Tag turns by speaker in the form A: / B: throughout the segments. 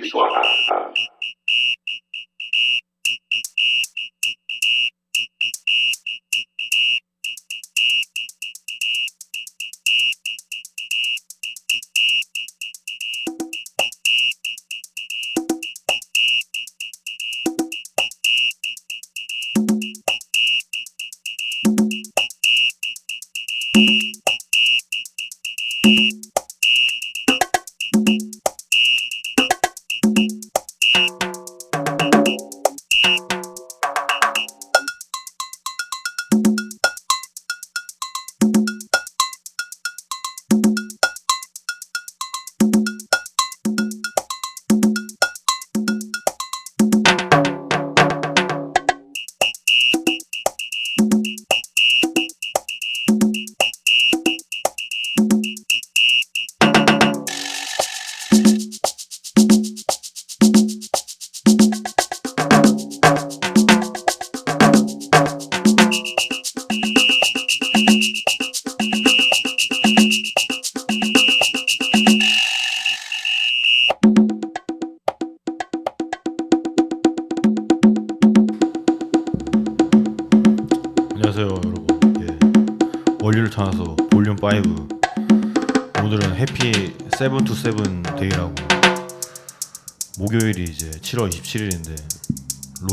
A: Weeks for us. Uh, uh.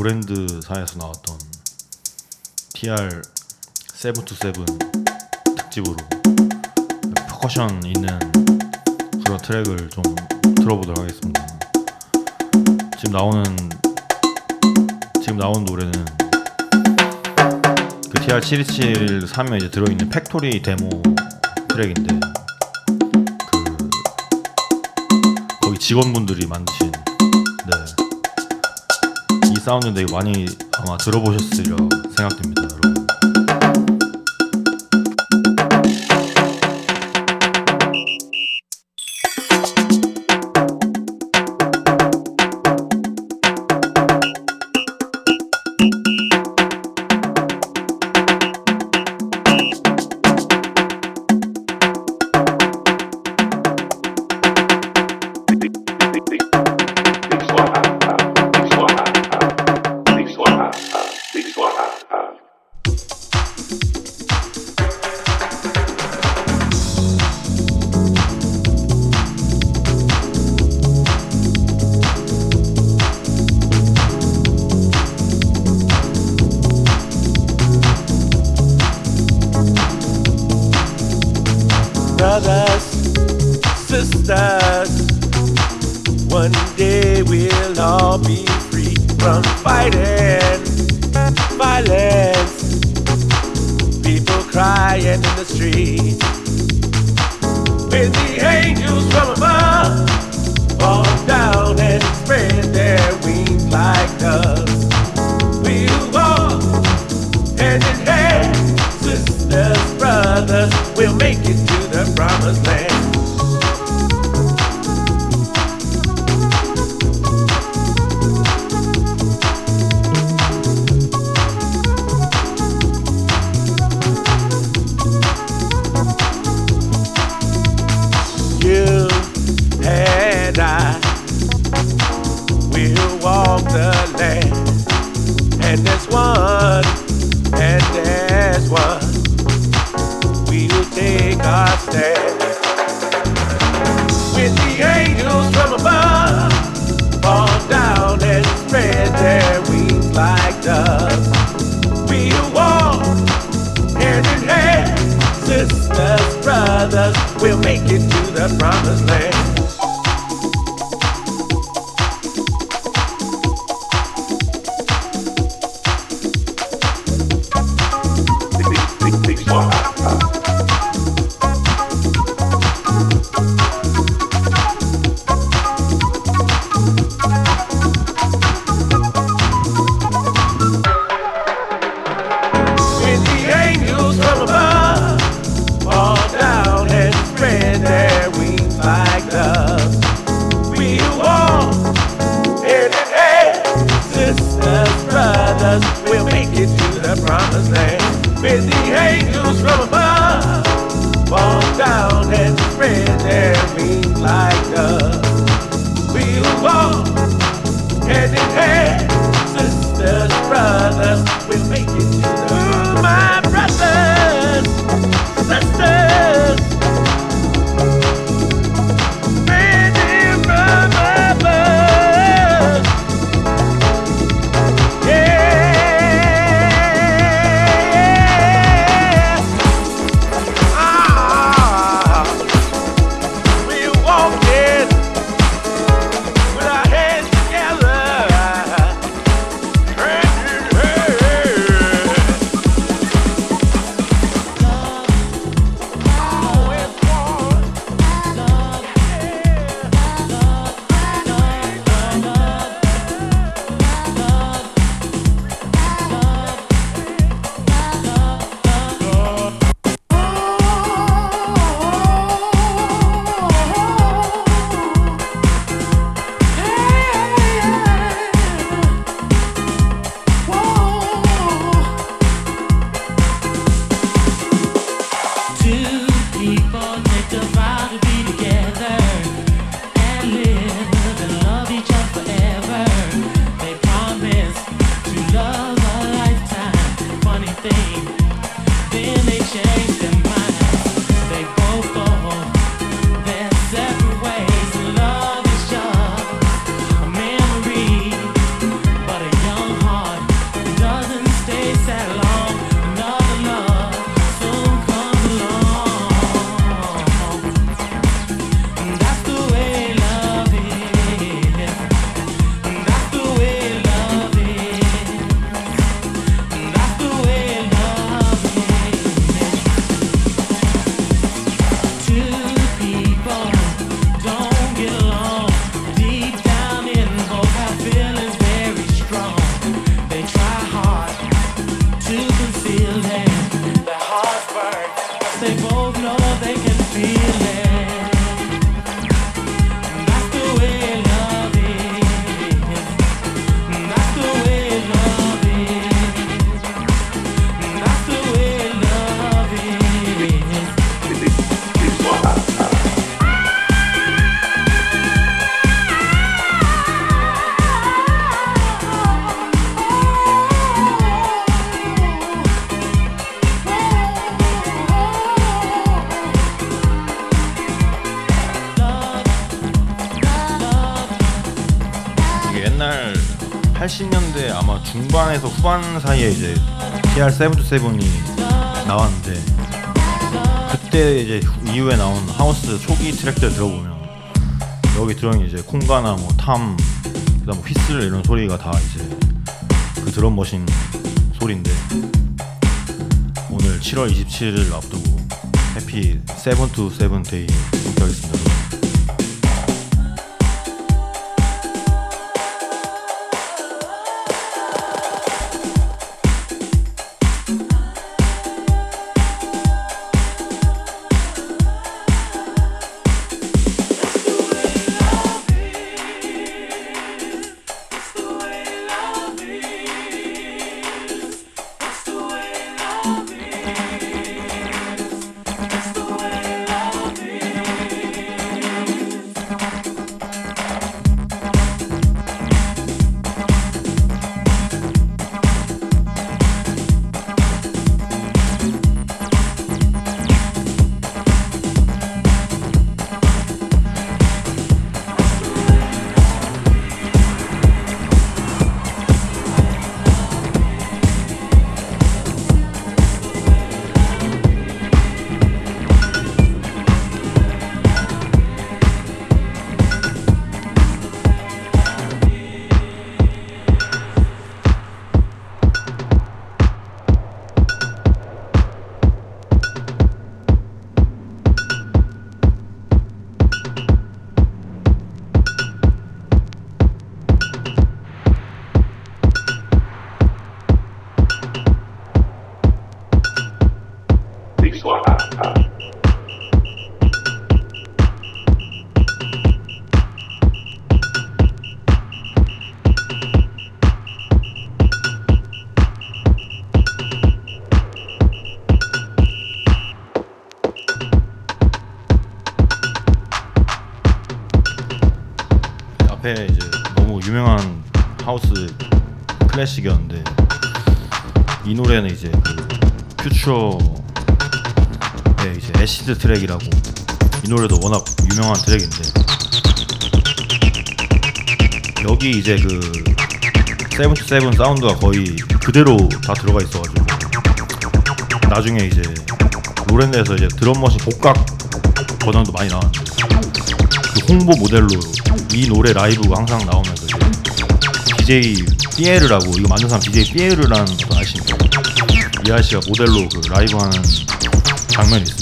A: 로랜드사에서 나왔던 TR seven two seven 특집으로 퍼커션 있는 그런 트랙을 좀 들어보도록 하겠습니다. 지금 나오는 지금 나오는 노래는 그 TR727 이제 들어있는 factory demo 트랙인데 그 거기 직원분들이 만드신 사운드 되게 많이 아마 들어보셨으리라 생각됩니다
B: fighting, violence, people crying in the streets. When the angels from above fall down and spread
A: 후반 사이에 이제 TR727이 나왔는데 그때 이제 후- 이후에 나온 하우스 초기 트랙들 들어보면 여기 들어있는 이제 콩가나 뭐 tom 그다음 뭐 휘슬 이런 소리가 다 이제 그 drum machine 소리인데 오늘 7월 27일 앞두고 happy seven two seven day Acid Track이라고. 이 노래도 워낙 유명한 트랙인데. 여기 이제 그 seven two seven 사운드가 거의 그대로 다 들어가 있어가지고 나중에 이제 롤랜드에서 이제 drum machine 복각 버전도 많이 나왔는데 그 홍보 모델로 이 노래 라이브가 항상 나오면서 이제 DJ 피에르라고 이거 만든 사람 DJ 피에르라는 분 아시니까? 이 아저씨가 모델로 그 라이브 하는 장면이 있습니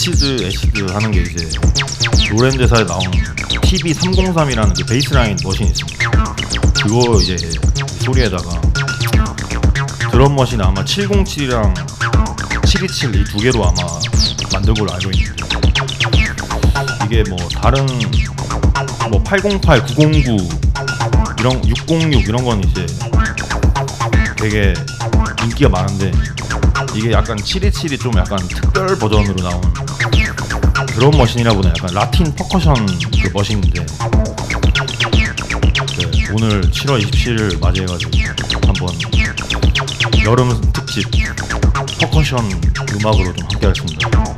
A: 애시드 애시드 하는 게 이제 로랜드사에 나온 TB303이라는 그 베이스라인 머신이 있습니다. 그거 이제 소리에다가 드럼 머신 아마 707이랑 727 이 두 개로 아마 만든 걸로 알고 있는데 이게 뭐 다른 뭐 808, 909 이런 606 이런 건 이제 되게 인기가 많은데 이게 약간 727이 좀 약간 특별 버전으로 나온 drum machine이라보다 약간 Latin percussion 그 머신인데 네, 오늘 7월 27일 맞이해가지고 한번 여름 특집 퍼커션 음악으로 좀 함께하겠습니다.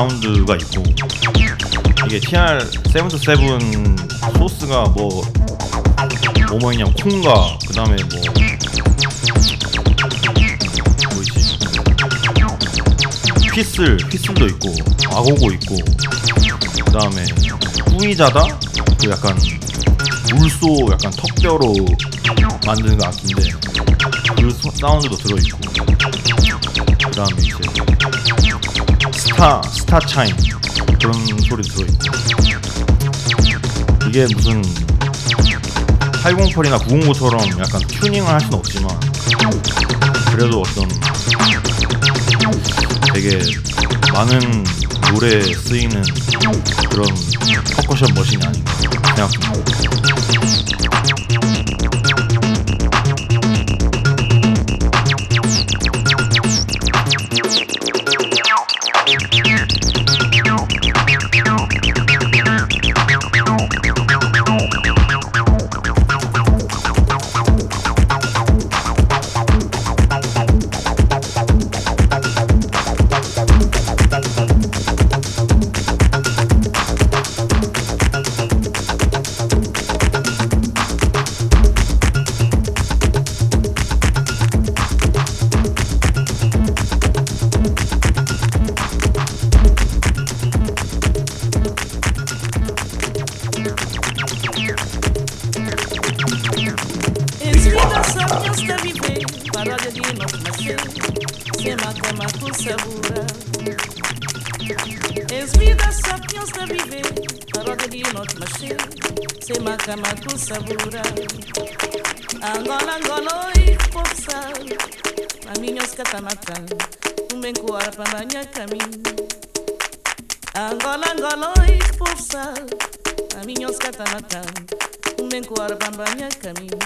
A: 사운드가 있고 이게 TR727 소스가 뭐 뭐뭐 있냐면 콩가 그 다음에 뭐 뭐있지? 휘슬 휘슬도 있고 아고고 있고 그 다음에 뿌이자다? 그 약간 물소 약간 턱뼈로 만드는 거 악기인데 그 소- 사운드도 들어있고 그 다음에 star star chime 그런 소리도 들어있고 이게 무슨 808이나 909처럼 약간 튜닝을 할 수는 없지만 그래도 어떤 되게 많은 노래에 쓰이는 그런 percussion machine이 아닌가 생각합니다.
C: Sabura. Angola, Angola, oi, força, a minha os catamatan, um bem coara para manhã caminho. Angola, Angola, oi, força, a minha os catamatan, um bem coara para manhã caminho.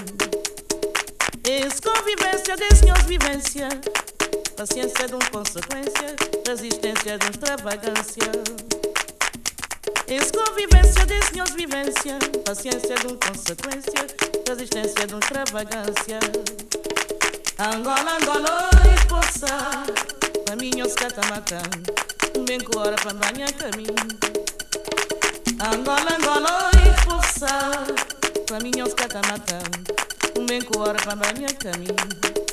C: Es convivência de senhores vivência. Paciência de um consequência. Resistência de um extravagância Es convivência de senhores vivência Paciência de um consequência Resistência de um extravagância Angola, Angola, oi, força. Caminhos catamata. Bem com hora para banhar caminho. Angola, Angola, oi, força. Caminhos catamata. Bem com hora para banhar caminho.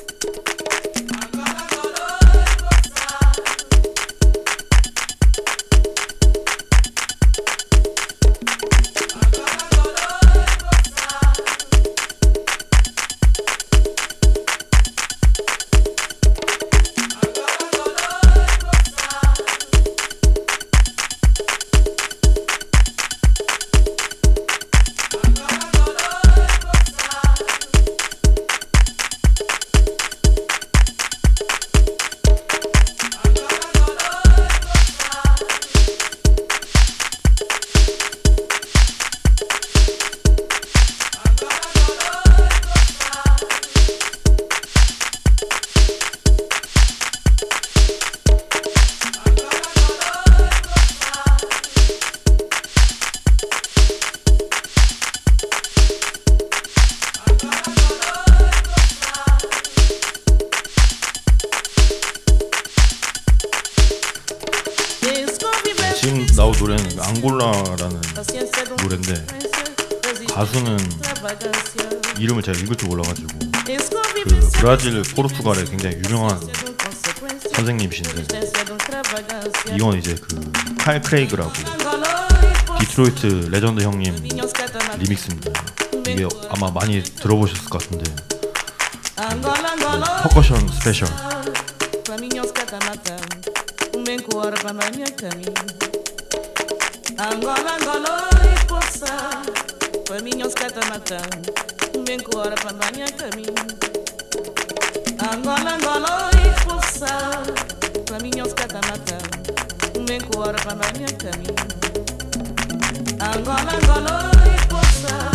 A: 음 노래인데 가수는. 이름을 제가 읽을 줄 몰라가지고 그. 브라질 포르투갈의 굉장히 유명한
C: 음.
A: 선생님이신데
C: 음.
A: 이건 이제 그 칼 크레이그라고. 디트로이트 레전드 형님. remix입니다. 이게 아마 많이 들어보셨을 것 같은데
C: percussion special Angola, Angola, oi, força. Caminhos catamata. Bem com hora para banhar caminho. Angola, Angola, oi, força. Caminhos catamata. Bem com hora para banhar caminho. Angola, Angola, oi, força.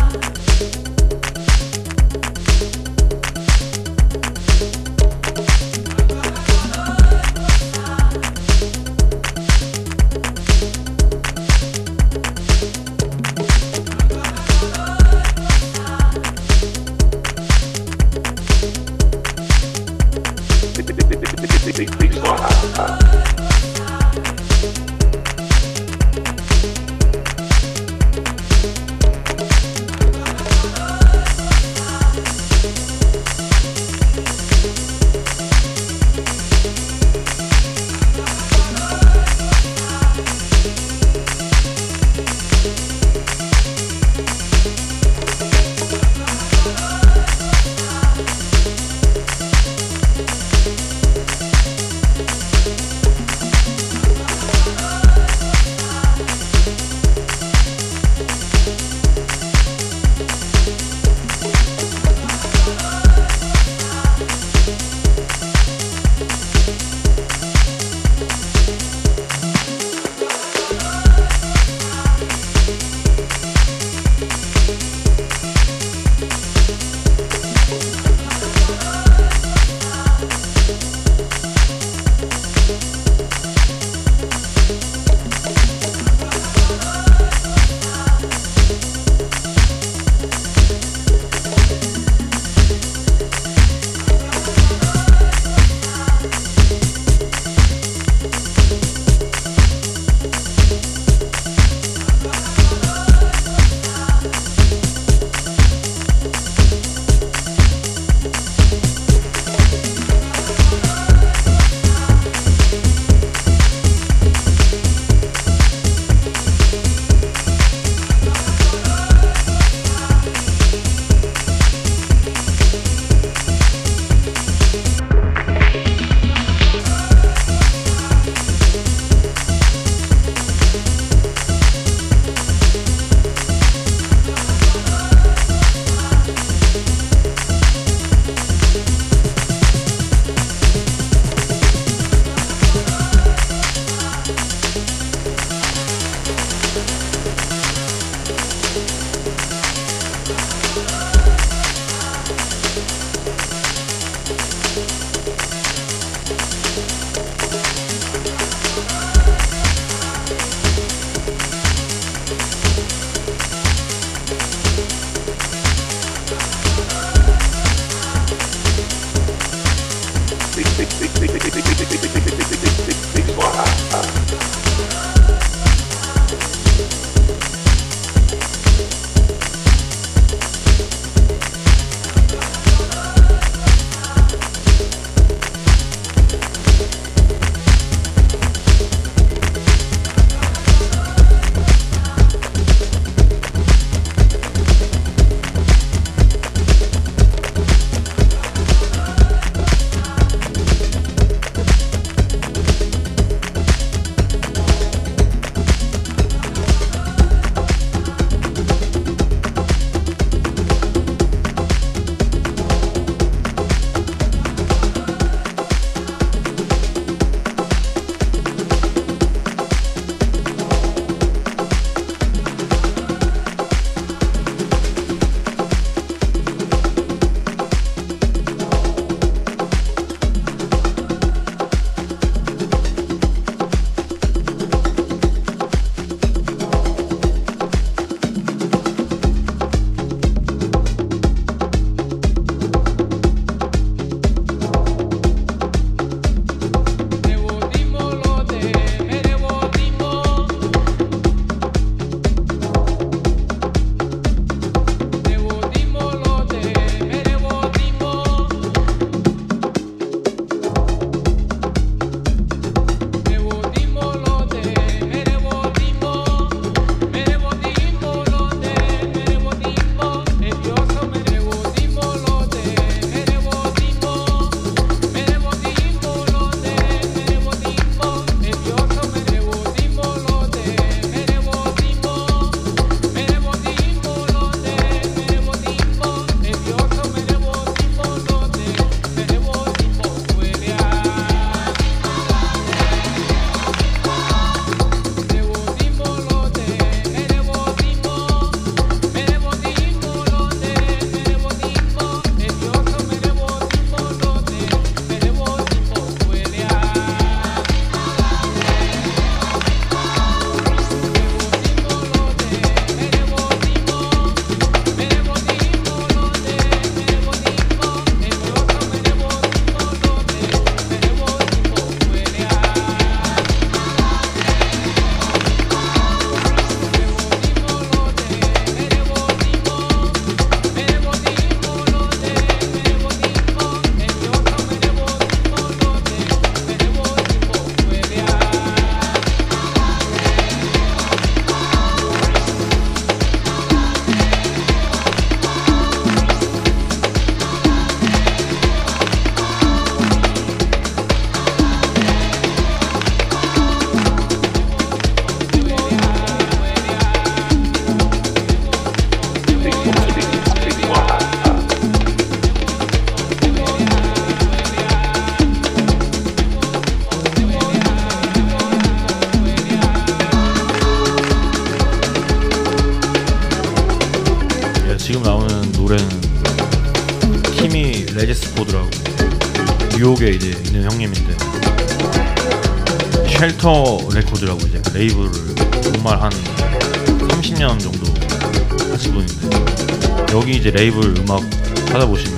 A: 레이블 음악 찾아보시면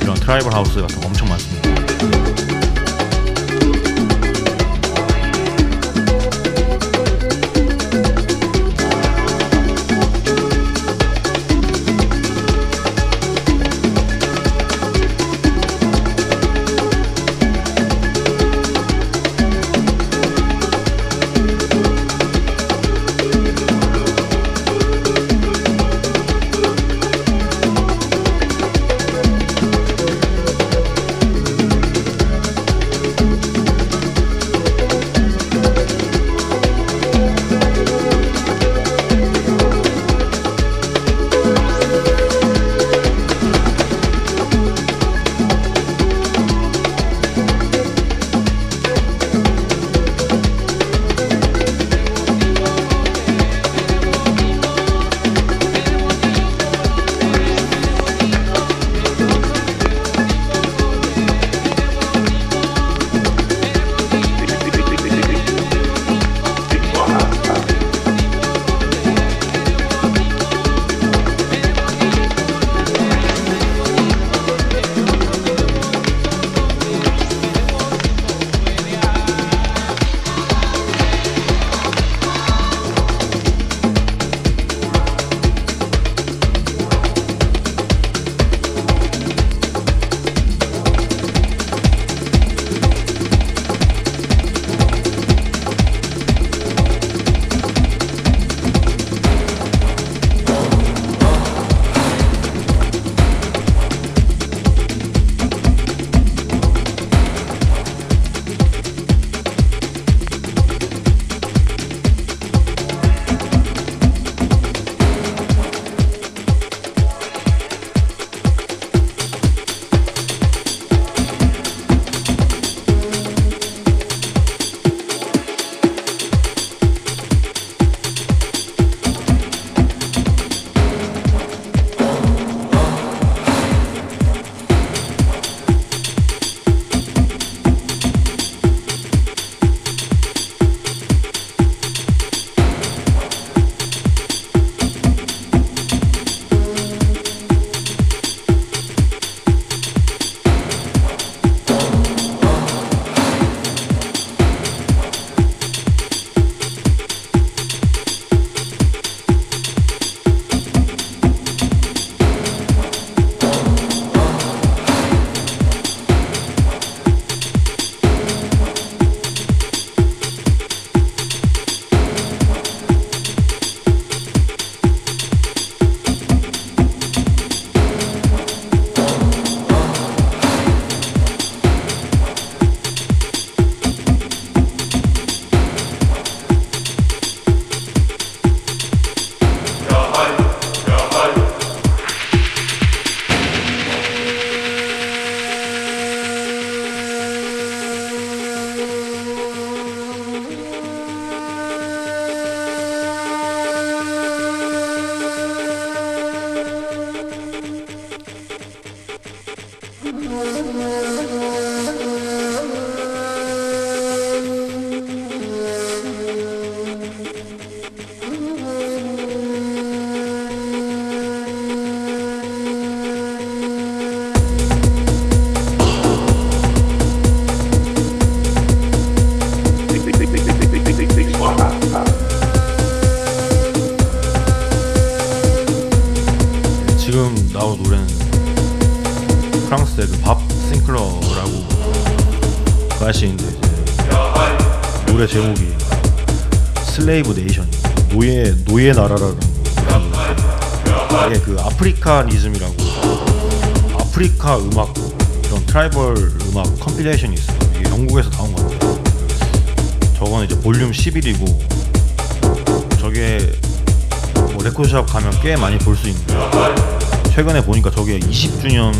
A: 이런 트라이벌 하우스 같은 거 음악 이런 tribal 음악 compilation이 있어요. 이게 영국에서 나온 것 같아요. 저건 이제 볼륨 11이고 저게 뭐 record shop 가면 꽤 많이 볼 수 있는데 최근에 보니까 저게 20주년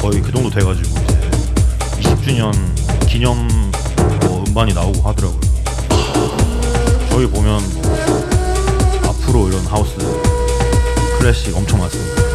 A: 거의 그 정도 돼가지고 이제 20주년 기념 뭐 음반이 나오고 하더라고요. 저기 보면 뭐 앞으로 이런 하우스 클래식 엄청 많습니다.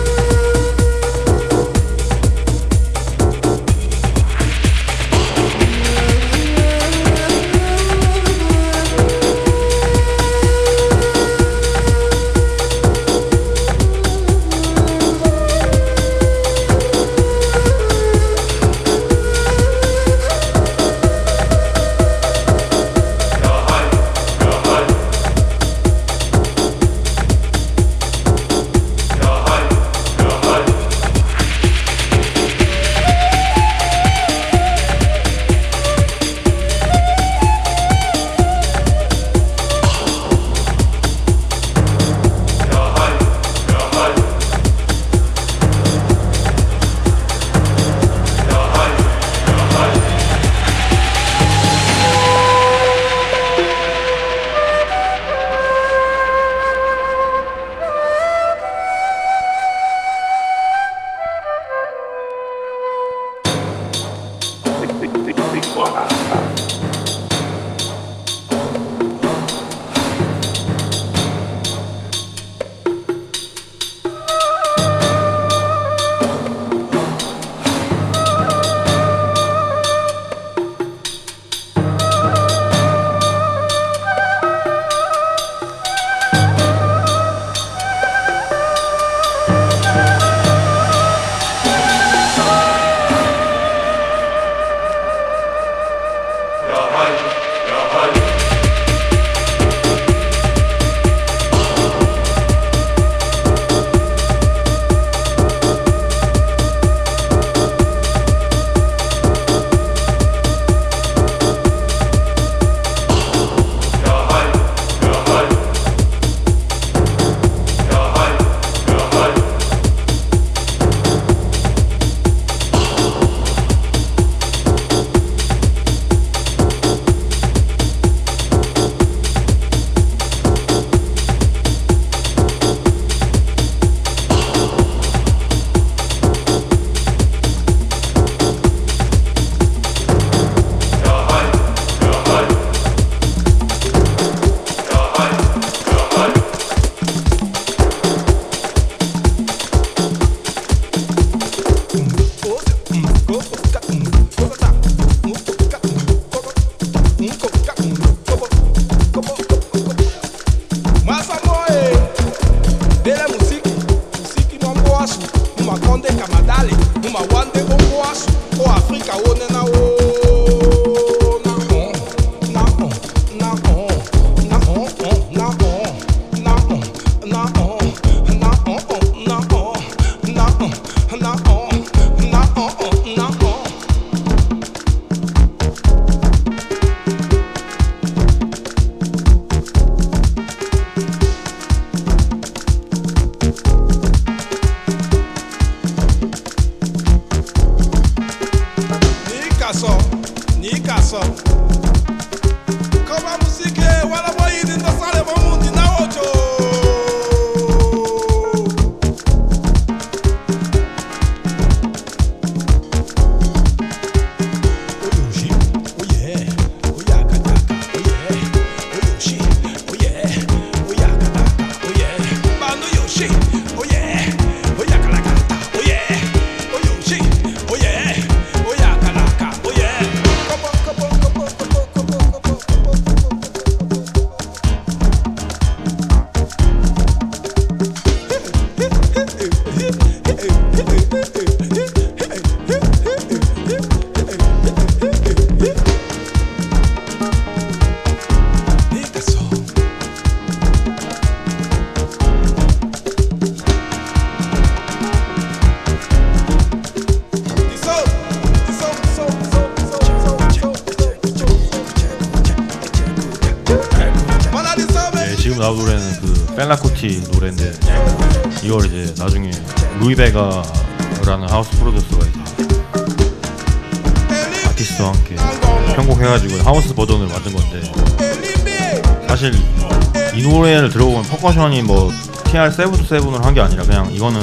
D: TR727을 한 게 아니라 그냥 이거는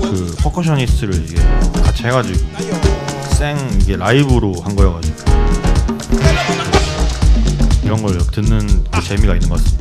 D: 그 퍼커셔니스트를 이게 같이 해가지고 생 이게 라이브로 한 거여가지고 이런 걸 듣는 그 재미가 있는 것 같습니다.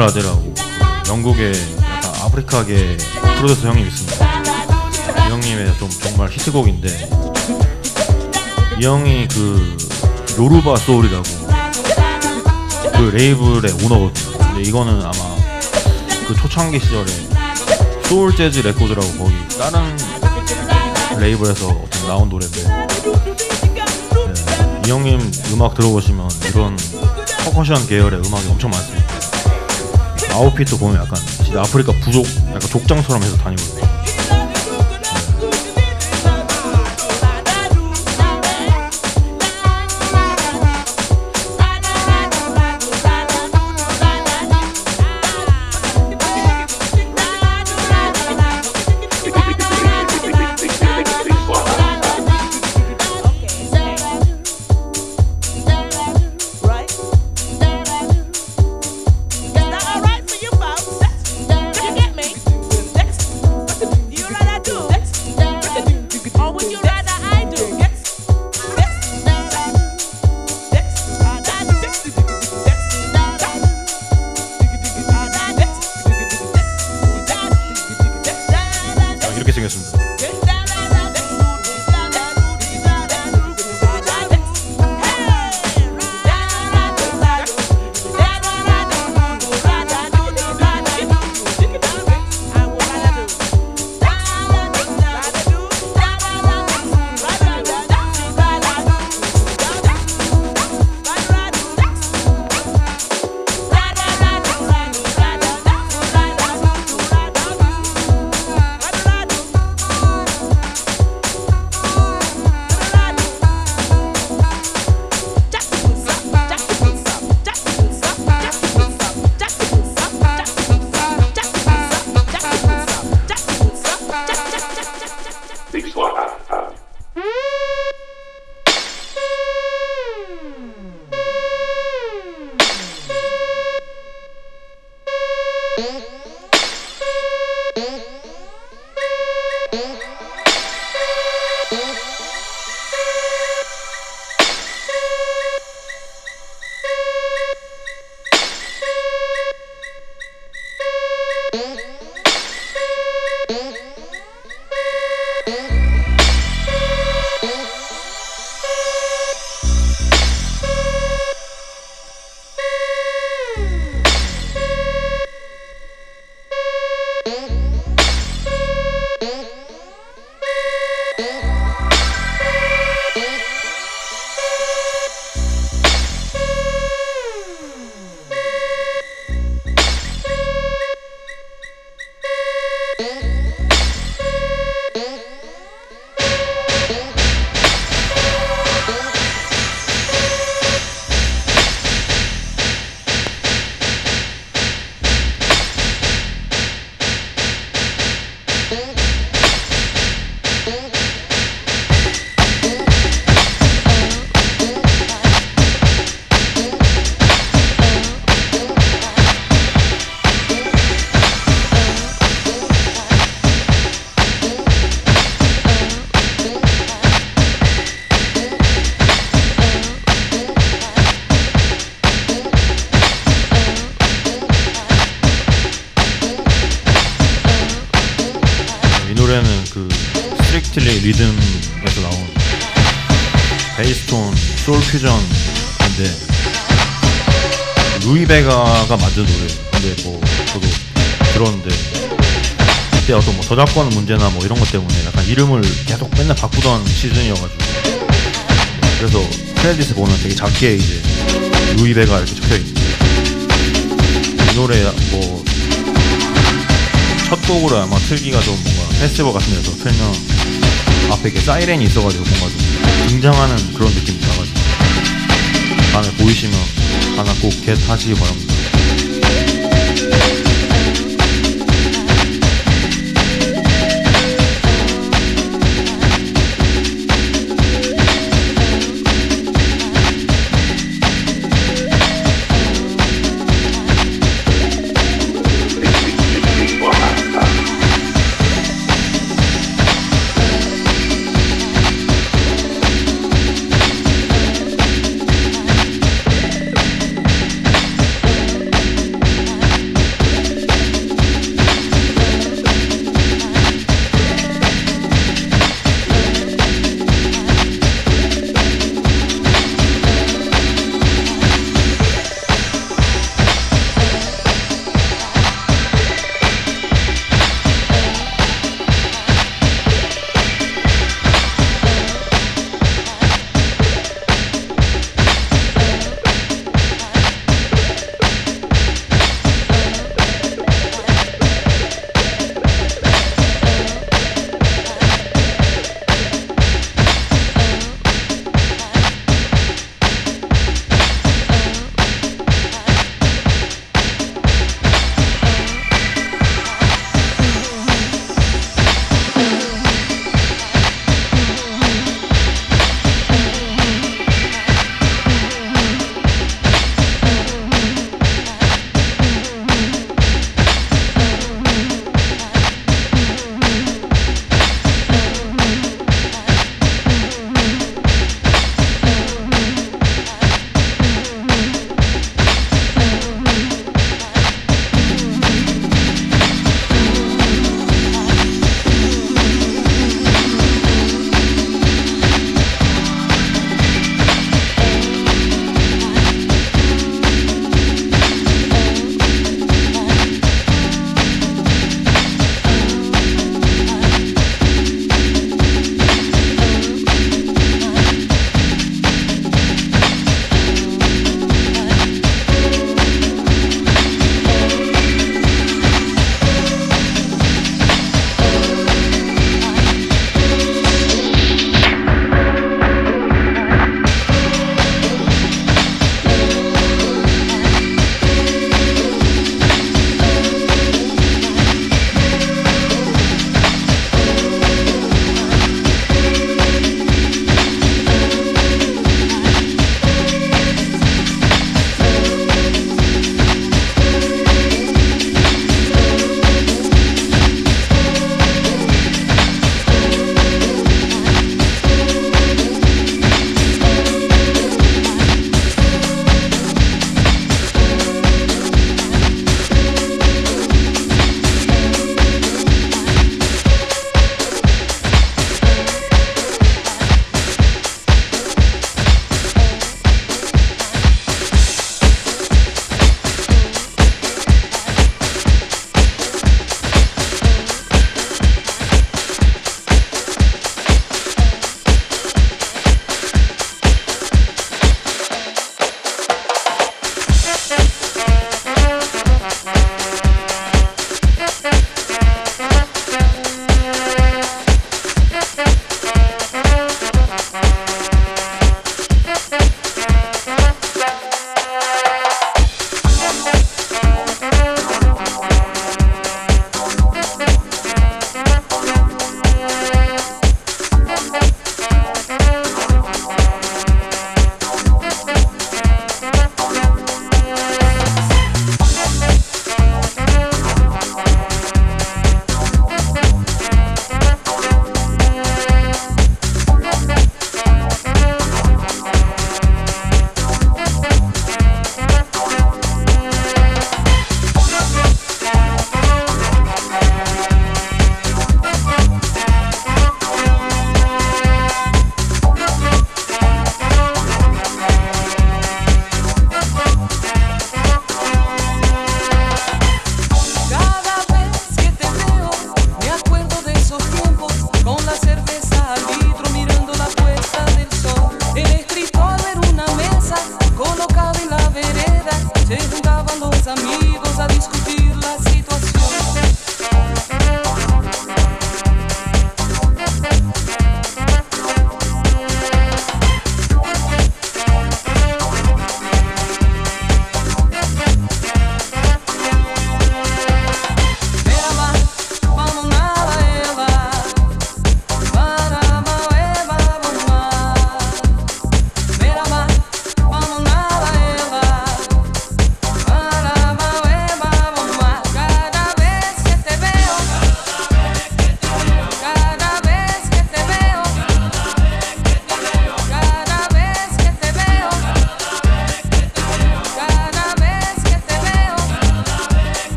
D: 라데라고 영국의 약간 아프리카계 프로듀서 형님 있습니다. 이 형님의 좀 정말 히트곡인데 이 형이 그 Yoruba Soul이라고 그 label의 오너거든요. 근데 이거는 아마 그 초창기 시절에
E: Soul Jazz Records라고 거기 다른 label에서 어떤 나온 노래인데 네, 이 형님 음악 들어보시면 이런 퍼커션 계열의 음악이 엄청 많습니다. 아웃핏도 보면 약간 진짜 아프리카 부족 약간 족장처럼 해서 다니거든요. 저작권 문제나 뭐 이런 것 때문에 약간 이름을 계속 맨날 바꾸던 시즌이어가지고 그래서 크레딧을 보면 되게 작게 이제 루이 베가 이렇게 적혀 있는데 이 노래 뭐 첫 곡으로 아마 틀기가 좀 뭔가 페스티벌 같은 데서 틀면 앞에 이렇게 사이렌이 있어가지고 뭔가 좀 등장하는 그런 느낌이 나가지고 다음에 보이시면 하나 꼭 겟 하시기 바랍니다.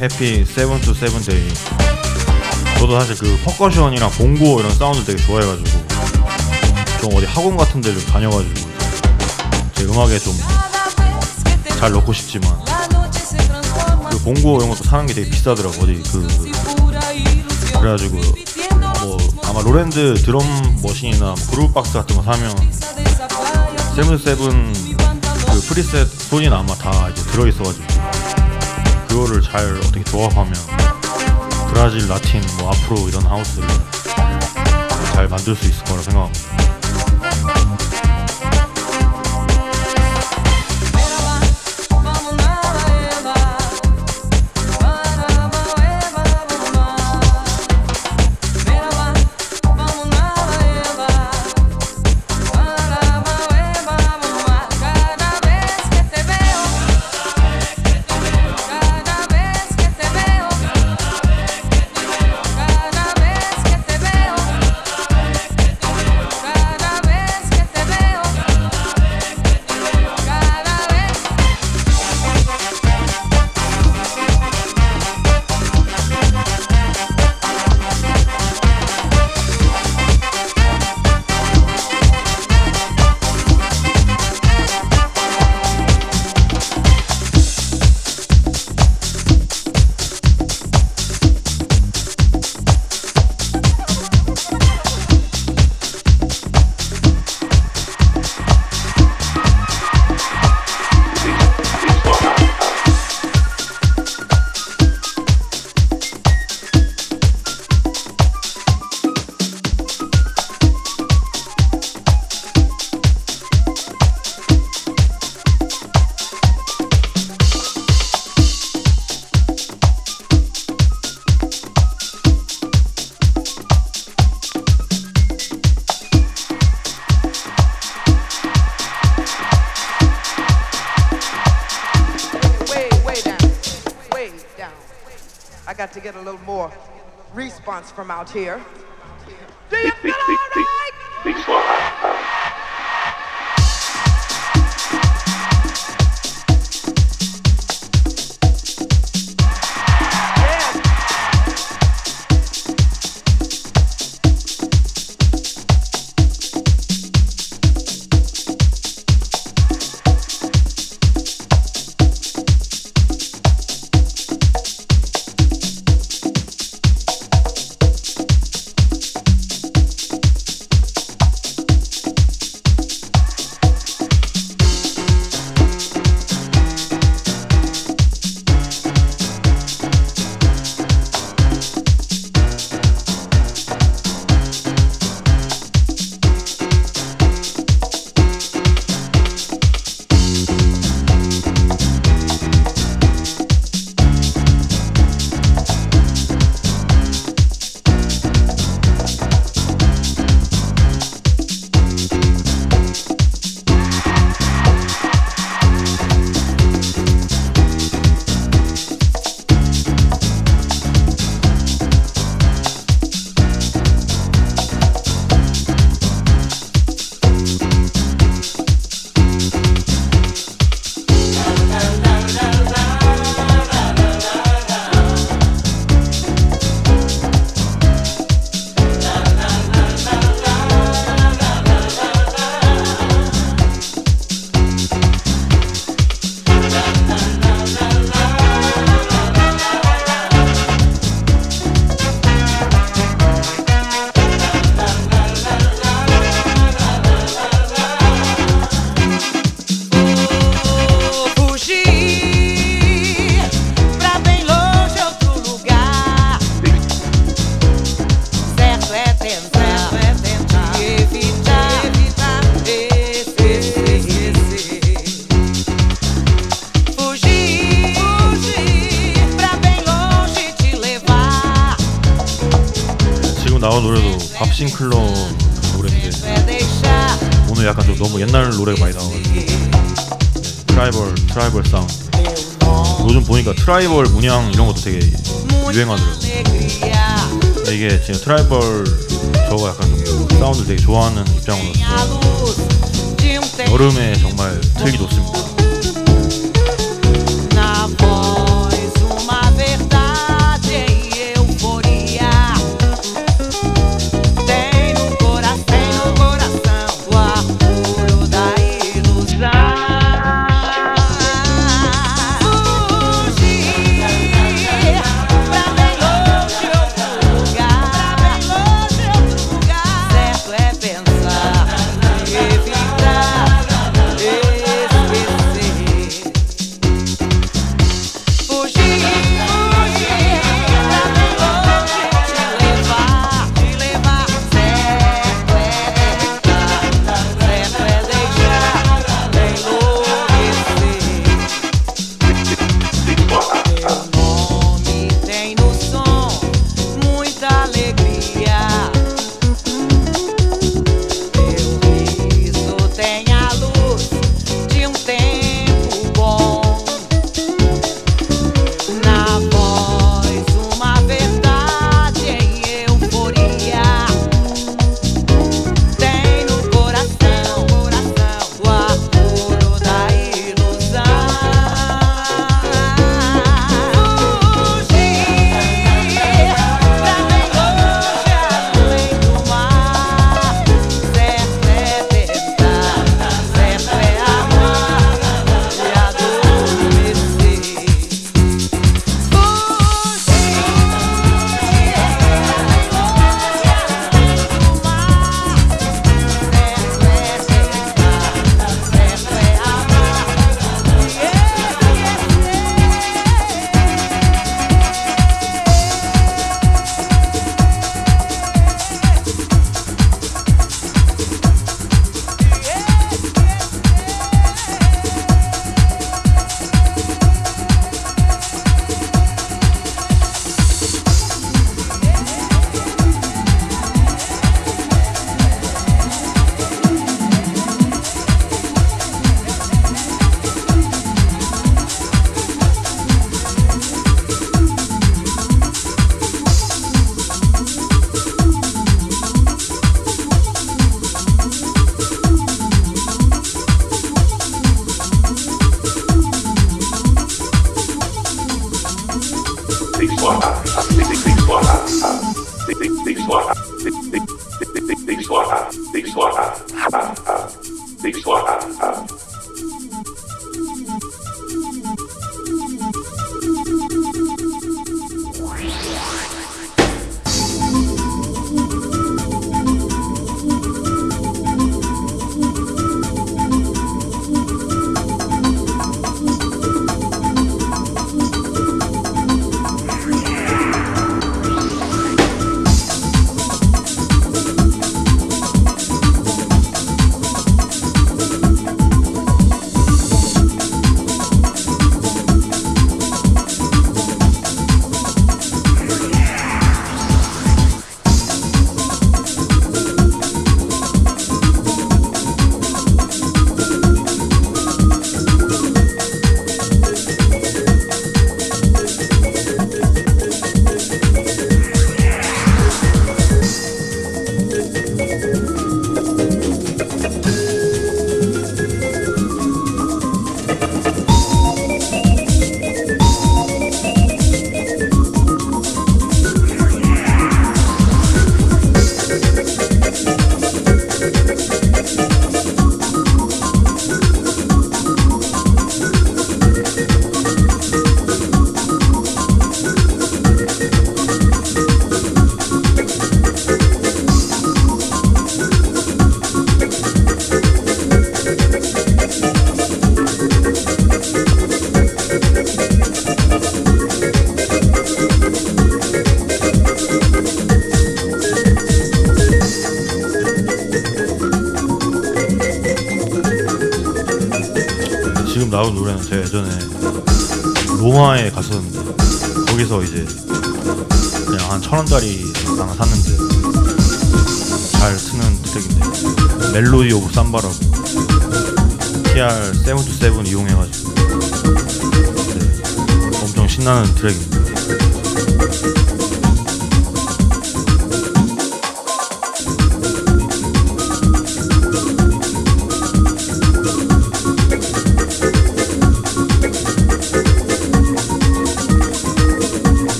A: Happy seven two seven day. 저도 사실 그 percussion이랑 봉고 이런 사운드 되게 좋아해가지고 좀 어디 학원 같은 데 좀 다녀가지고 제 음악에 좀 잘 넣고 싶지만 그 봉고 이런 것도 사는 게 되게 비싸더라고 어디 그. 그래가지고 뭐 아마 롤랜드 drum machine이나 뭐 groovebox 같은 거 사면 seven seven 그 프리셋 소리는 아마 다 이제 들어있어가지고 그거를 잘 어떻게 조합하면 브라질, 라틴, 뭐 아프로 이런 하우스를 잘 만들 수 있을 거라 생각합니다.
E: Out here.
A: tribal 문양 이런 것도 되게 유행하더라고요 이게 지금 tribal 저가 약간 좀 사운드 되게 좋아하는 입장으로서. 여름에 정말 틀기 좋습니다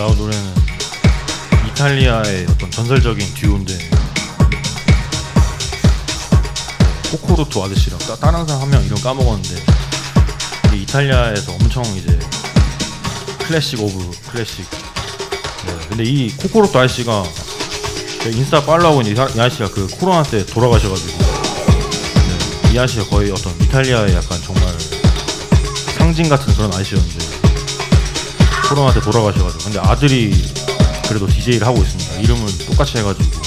A: 나온 노래는 이탈리아의 어떤 전설적인 듀오인데 네, 코코로토 아저씨랑 따, 다른 사람 한 명 이름 까먹었는데 이탈리아에서 엄청 이제 classic of classic. 네, 근데 이 코코로토 아저씨가 인스타 follow하고 이 아저씨가 그 코로나 때 돌아가셔가지고 네, 이 아저씨가 거의 어떤 이탈리아의 약간 정말 상징 같은 그런 아저씨였는데 코로나 때 돌아가셔가지고 근데 아들이 그래도 DJ를 하고 있습니다. 이름은 똑같이 해가지고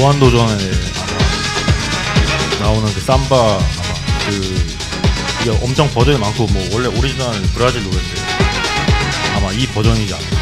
A: 무한도전에 나오는 그 삼바 아마 그 이게 엄청 버전이 많고 뭐 원래 오리지널 브라질 노래인데 아마 이 버전이지 않을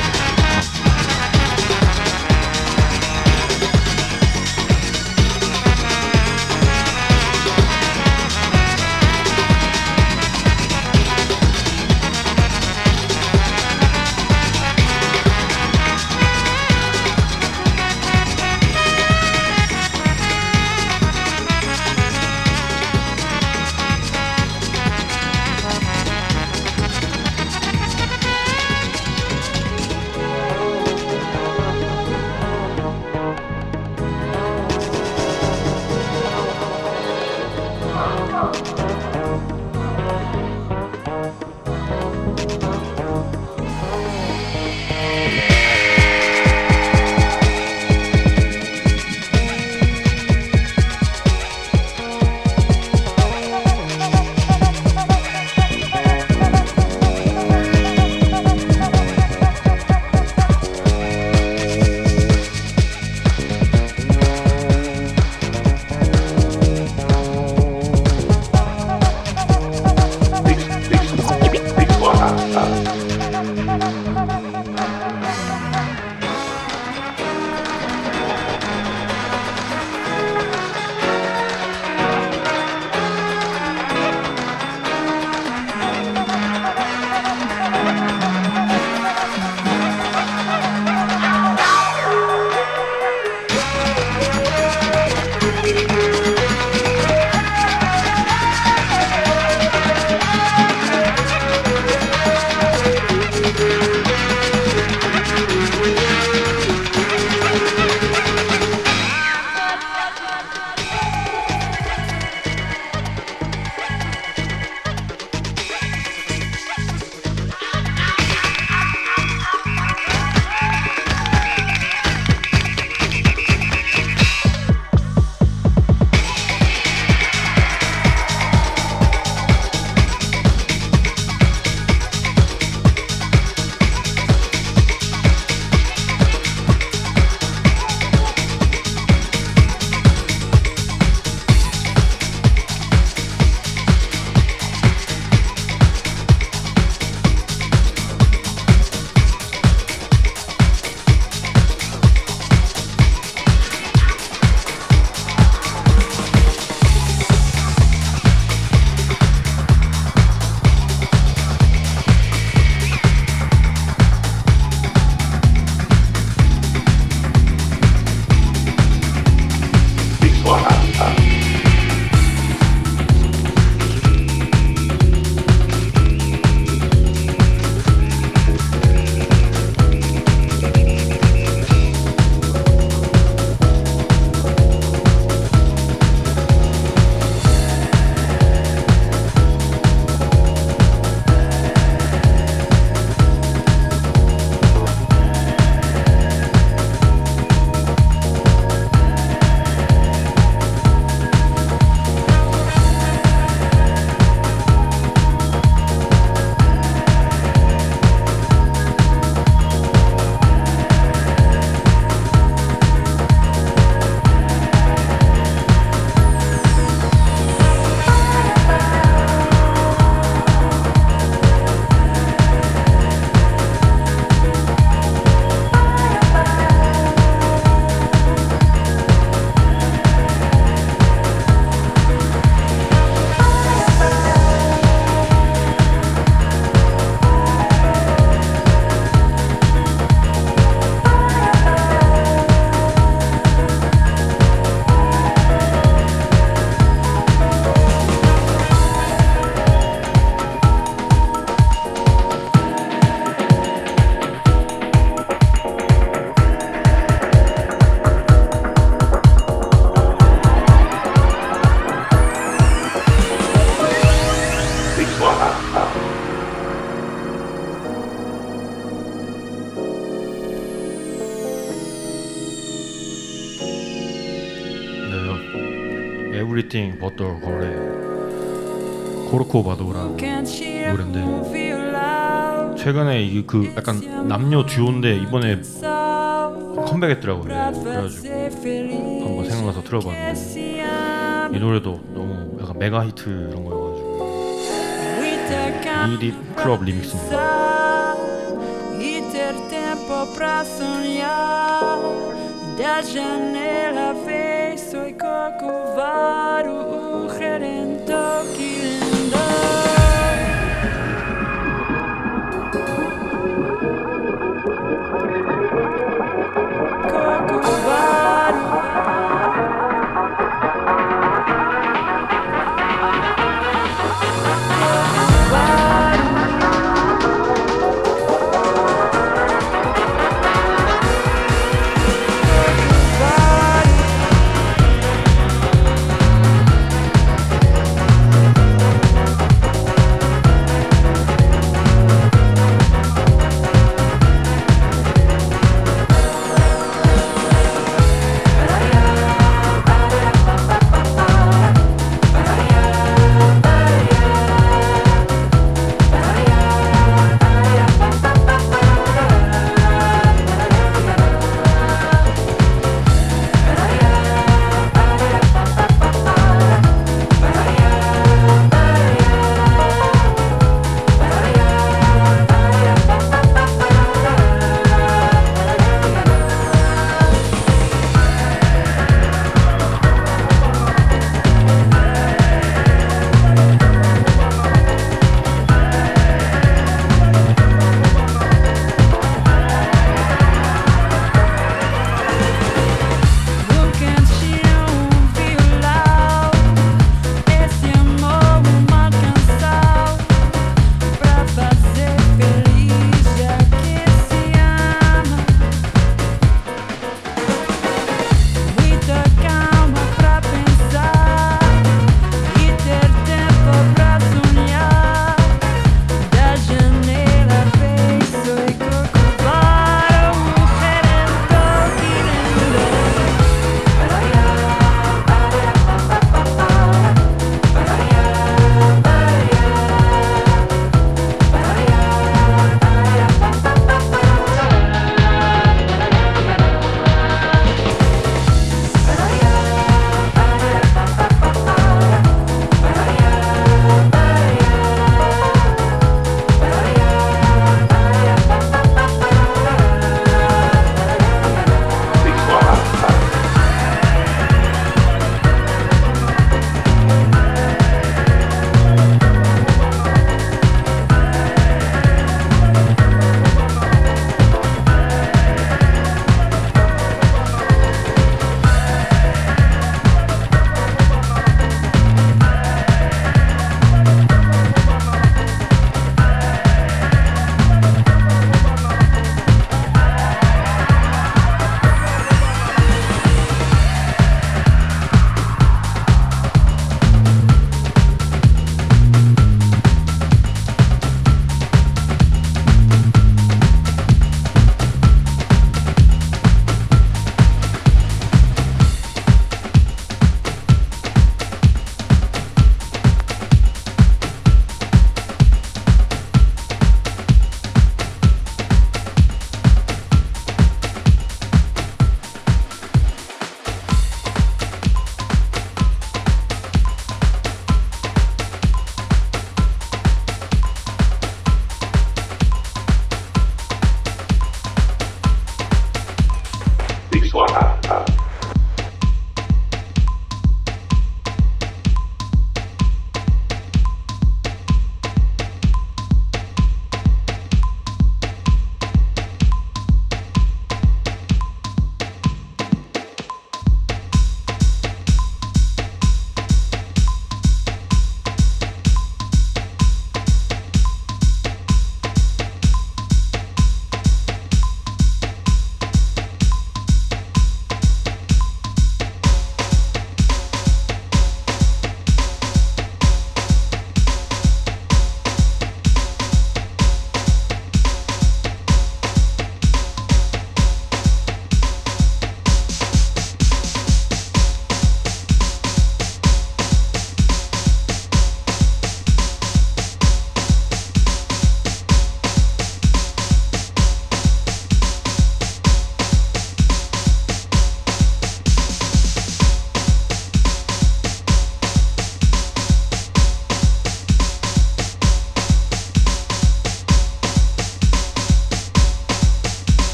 A: 까. Everything But the Girl의 코르코 바도라는 노래인데 최근에 이게 그 약간 남녀 듀오인데 이번에 컴백했더라고요. 그래가지고 한번 생각나서 들어봤는데 이 노래도 너무 약간 메가 히트 이런 거여가지고 이디 클럽 리믹스입니다.
F: E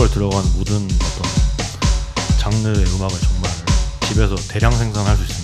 A: 트라이벌 들어간 모든 어떤 장르의 음악을 정말 집에서 대량 생산할 수 있습니다.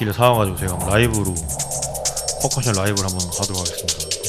A: 악기를 사와가지고 제가 라이브로 퍼커션 라이브를 한번 하도록 하겠습니다.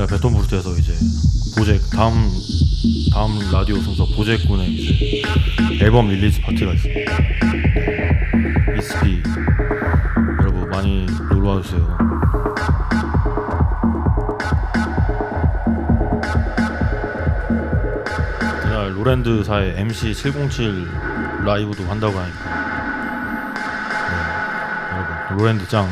A: 그날 베톤브루트에서 이제 보잭 다음 다음 라디오 순서 보잭군의 이제 앨범 release 파티가 있습니다. ESP 여러분 많이 놀러 와주세요. 롤랜드사의 MC 707 라이브도 한다고 하니까 네, 여러분 롤랜드 짱